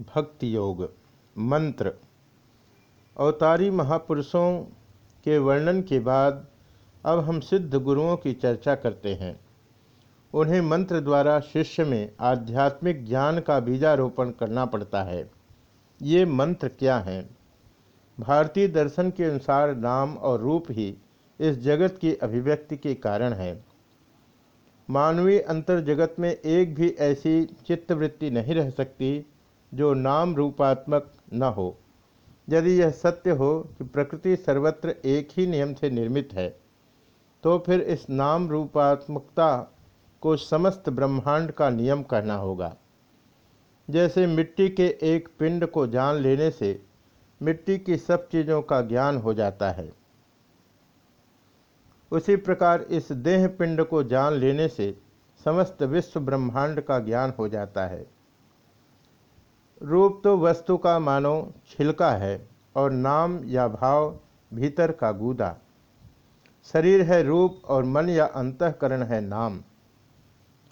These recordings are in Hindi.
भक्ति योग, मंत्र, अवतारी महापुरुषों के वर्णन के बाद अब हम सिद्ध गुरुओं की चर्चा करते हैं। उन्हें मंत्र द्वारा शिष्य में आध्यात्मिक ज्ञान का बीजारोपण करना पड़ता है। ये मंत्र क्या हैं? भारतीय दर्शन के अनुसार नाम और रूप ही इस जगत की अभिव्यक्ति के कारण है। मानवीय अंतर जगत में एक भी ऐसी चित्तवृत्ति नहीं रह सकती जो नाम रूपात्मक न हो। यदि यह सत्य हो कि प्रकृति सर्वत्र एक ही नियम से निर्मित है तो फिर इस नाम रूपात्मकता को समस्त ब्रह्मांड का नियम कहना होगा। जैसे मिट्टी के एक पिंड को जान लेने से मिट्टी की सब चीज़ों का ज्ञान हो जाता है। उसी प्रकार इस देह पिंड को जान लेने से समस्त विश्व ब्रह्मांड का ज्ञान हो जाता है। रूप तो वस्तु का मानो छिलका है और नाम या भाव भीतर का गूदा। शरीर है रूप और मन या अंतकरण है नाम।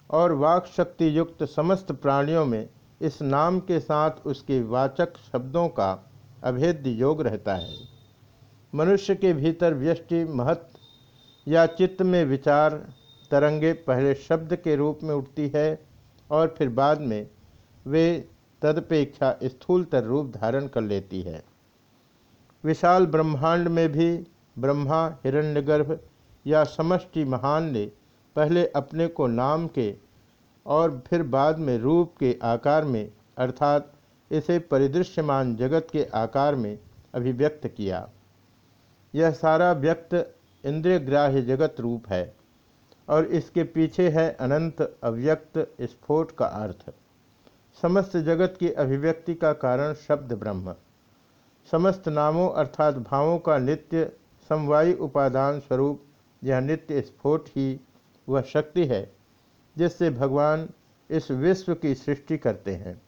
और वाक शक्ति युक्त समस्त प्राणियों में इस नाम के साथ उसके वाचक शब्दों का अभेद्य योग रहता है। मनुष्य के भीतर व्यष्टि महत्व या चित्त में विचार, तरंगे पहले शब्द के रूप में उठती है और फिर बाद में वे तदपेक्षा स्थूलतर रूप धारण कर लेती है। विशाल ब्रह्मांड में भी ब्रह्मा, हिरण्यगर्भ या समष्टि महान ने पहले अपने को नाम के और फिर बाद में रूप के आकार में, अर्थात इसे परिदृश्यमान जगत के आकार में अभिव्यक्त किया। यह सारा व्यक्त इंद्रिय ग्राह्य जगत रूप है और इसके पीछे है अनंत अव्यक्त स्फोट का अर्थ। समस्त जगत की अभिव्यक्ति का कारण शब्द ब्रह्म। समस्त नामों अर्थात भावों का नित्य समवायी उपादान स्वरूप, यह नित्य स्फोट ही वह शक्ति है, जिससे भगवान इस विश्व की सृष्टि करते हैं।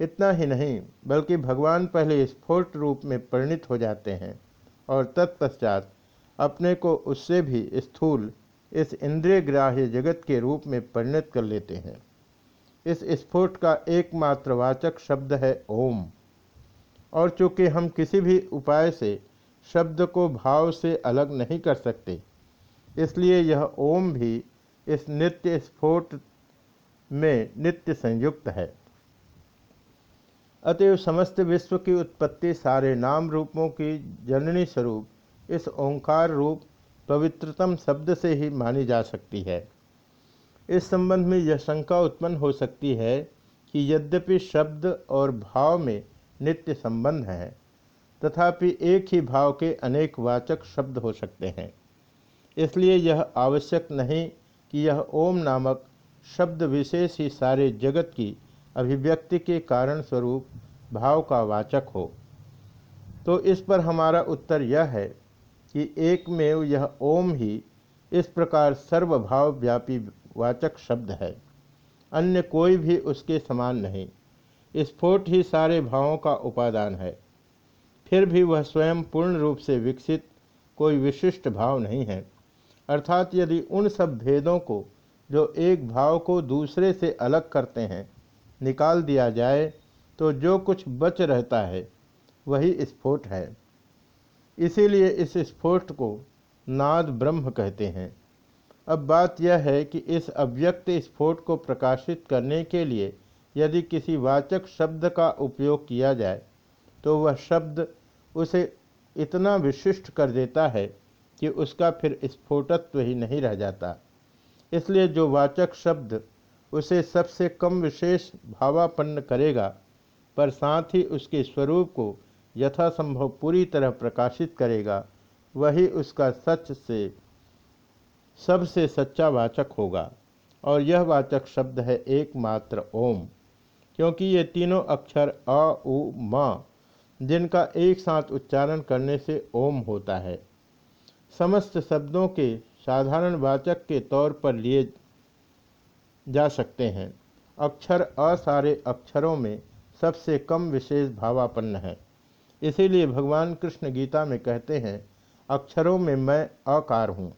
इतना ही नहीं, बल्कि भगवान पहले स्फोट रूप में परिणित हो जाते हैं और तत्पश्चात अपने को उससे भी स्थूल इस इंद्रिय ग्राह्य जगत के रूप में परिणत कर लेते हैं। इस स्फोट का एकमात्र वाचक शब्द है ओम। और चूँकि हम किसी भी उपाय से शब्द को भाव से अलग नहीं कर सकते, इसलिए यह ओम भी इस नित्य स्फोट में नित्य संयुक्त है। अतएव समस्त विश्व की उत्पत्ति सारे नाम रूपों की जननी स्वरूप इस ओंकार रूप पवित्रतम शब्द से ही मानी जा सकती है। इस संबंध में यह शंका उत्पन्न हो सकती है कि यद्यपि शब्द और भाव में नित्य संबंध है, तथापि एक ही भाव के अनेक वाचक शब्द हो सकते हैं। इसलिए यह आवश्यक नहीं कि यह ओम नामक शब्द विशेष ही सारे जगत की अभिव्यक्ति के कारण स्वरूप भाव का वाचक हो। तो इस पर हमारा उत्तर यह है कि एक में यह ओम ही इस प्रकार सर्वभाव व्यापी वाचक शब्द है। अन्य कोई भी उसके समान नहीं। स्फोट ही सारे भावों का उपादान है। फिर भी वह स्वयं पूर्ण रूप से विकसित कोई विशिष्ट भाव नहीं है। अर्थात यदि उन सब भेदों को जो एक भाव को दूसरे से अलग करते हैं, निकाल दिया जाए तो जो कुछ बच रहता है, वही स्फोट है। इसीलिए इस स्फोट को नाद ब्रह्म कहते हैं। अब बात यह है कि इस अव्यक्त स्फोट को प्रकाशित करने के लिए यदि किसी वाचक शब्द का उपयोग किया जाए तो वह शब्द उसे इतना विशिष्ट कर देता है कि उसका फिर स्फोटत्व ही नहीं रह जाता। इसलिए जो वाचक शब्द उसे सबसे कम विशेष भावापन्न करेगा, पर साथ ही उसके स्वरूप को यथासंभव पूरी तरह प्रकाशित करेगा, वही उसका सच से सबसे सच्चा वाचक होगा, और यह वाचक शब्द है एकमात्र ओम, क्योंकि ये तीनों अक्षर अ उ, म, जिनका एक साथ उच्चारण करने से ओम होता है। समस्त शब्दों के साधारण वाचक के तौर पर लिए जा सकते हैं। अक्षर अ सारे अक्षरों में सबसे कम विशेष भावापन्न है। इसीलिए भगवान कृष्ण गीता में कहते हैं, अक्षरों में मैं अकार हूँ।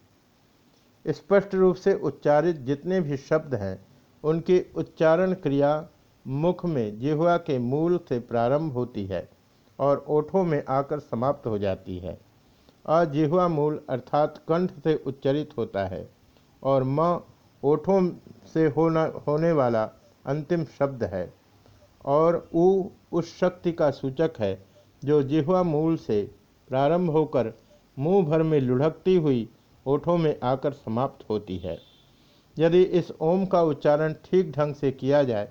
स्पष्ट रूप से उच्चारित जितने भी शब्द हैं, उनकी उच्चारण क्रिया मुख में जिह्वा के मूल से प्रारंभ होती है और ओठों में आकर समाप्त हो जाती है। अजिह्वा मूल अर्थात कंठ से उच्चरित होता है और म ओठों से होना, होने वाला अंतिम शब्द है और उ उस शक्ति का सूचक है जो जिह्वा मूल से प्रारंभ होकर मुँह भर में लुढ़कती हुई ओठों में आकर समाप्त होती है। यदि इस ओम का उच्चारण ठीक ढंग से किया जाए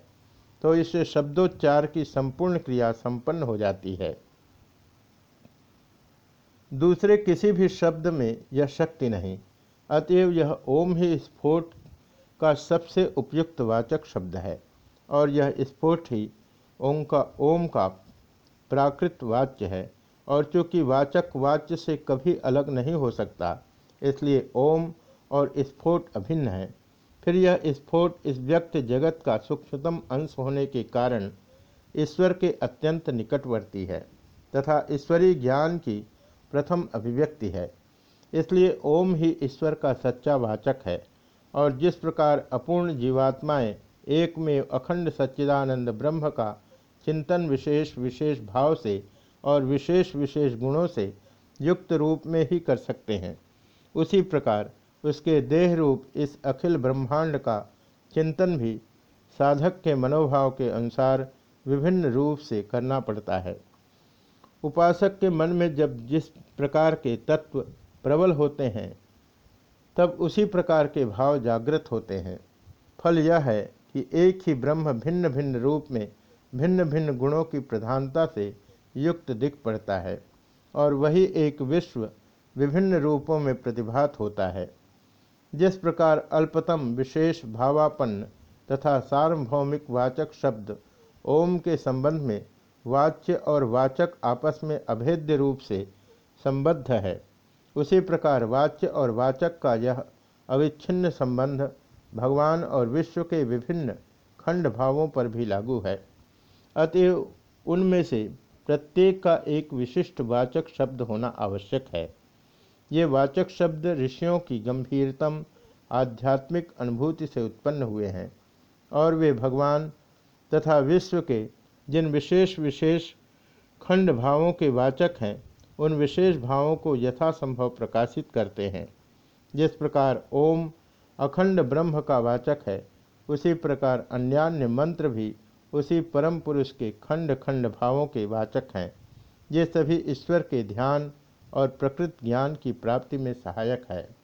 तो इससे शब्दोच्चार की संपूर्ण क्रिया संपन्न हो जाती है। दूसरे किसी भी शब्द में यह शक्ति नहीं, अतएव यह ओम ही स्फोट का सबसे उपयुक्त वाचक शब्द है, और यह स्फोट ही ओम का ओम का प्राकृत वाच्य है, और चूँकि वाचक वाच्य से कभी अलग नहीं हो सकता इसलिए ओम और स्फोट अभिन्न है। फिर यह स्फोट इस व्यक्त जगत का सूक्ष्मतम अंश होने के कारण ईश्वर के अत्यंत निकटवर्ती है तथा ईश्वरीय ज्ञान की प्रथम अभिव्यक्ति है। इसलिए ओम ही ईश्वर का सच्चा वाचक है और जिस प्रकार अपूर्ण जीवात्माएँ एक में अखंड सच्चिदानंद ब्रह्म का चिंतन विशेष विशेष भाव से और विशेष विशेष गुणों से युक्त रूप में ही कर सकते हैं। उसी प्रकार उसके देह रूप इस अखिल ब्रह्मांड का चिंतन भी साधक के मनोभाव के अनुसार विभिन्न रूप से करना पड़ता है। उपासक के मन में जब जिस प्रकार के तत्व प्रबल होते हैं, तब उसी प्रकार के भाव जागृत होते हैं। फल यह है कि एक ही ब्रह्म भिन्न भिन्न रूप में भिन्न भिन्न गुणों की प्रधानता से युक्त दिख पड़ता है और वही एक विश्व विभिन्न रूपों में प्रतिभात होता है। जिस प्रकार अल्पतम विशेष भावापन्न तथा सार्वभौमिक वाचक शब्द ओम के संबंध में वाच्य और वाचक आपस में अभेद्य रूप से संबद्ध है, उसी प्रकार वाच्य और वाचक का यह अविच्छिन्न संबंध भगवान और विश्व के विभिन्न खंड भावों पर भी लागू है। अतएव उनमें से प्रत्येक का एक विशिष्ट वाचक शब्द होना आवश्यक है। ये वाचक शब्द ऋषियों की गंभीरतम, आध्यात्मिक अनुभूति से उत्पन्न हुए हैं और वे भगवान तथा विश्व के जिन विशेष विशेष खंड भावों के वाचक हैं, उन विशेष भावों को यथासंभव प्रकाशित करते हैं। जिस प्रकार ओम अखंड ब्रह्म का वाचक है, उसी प्रकार अन्यान्य मंत्र भी उसी परम पुरुष के खंड खंड भावों के वाचक हैं। ये सभी ईश्वर के ध्यान और प्रकृत ज्ञान की प्राप्ति में सहायक है।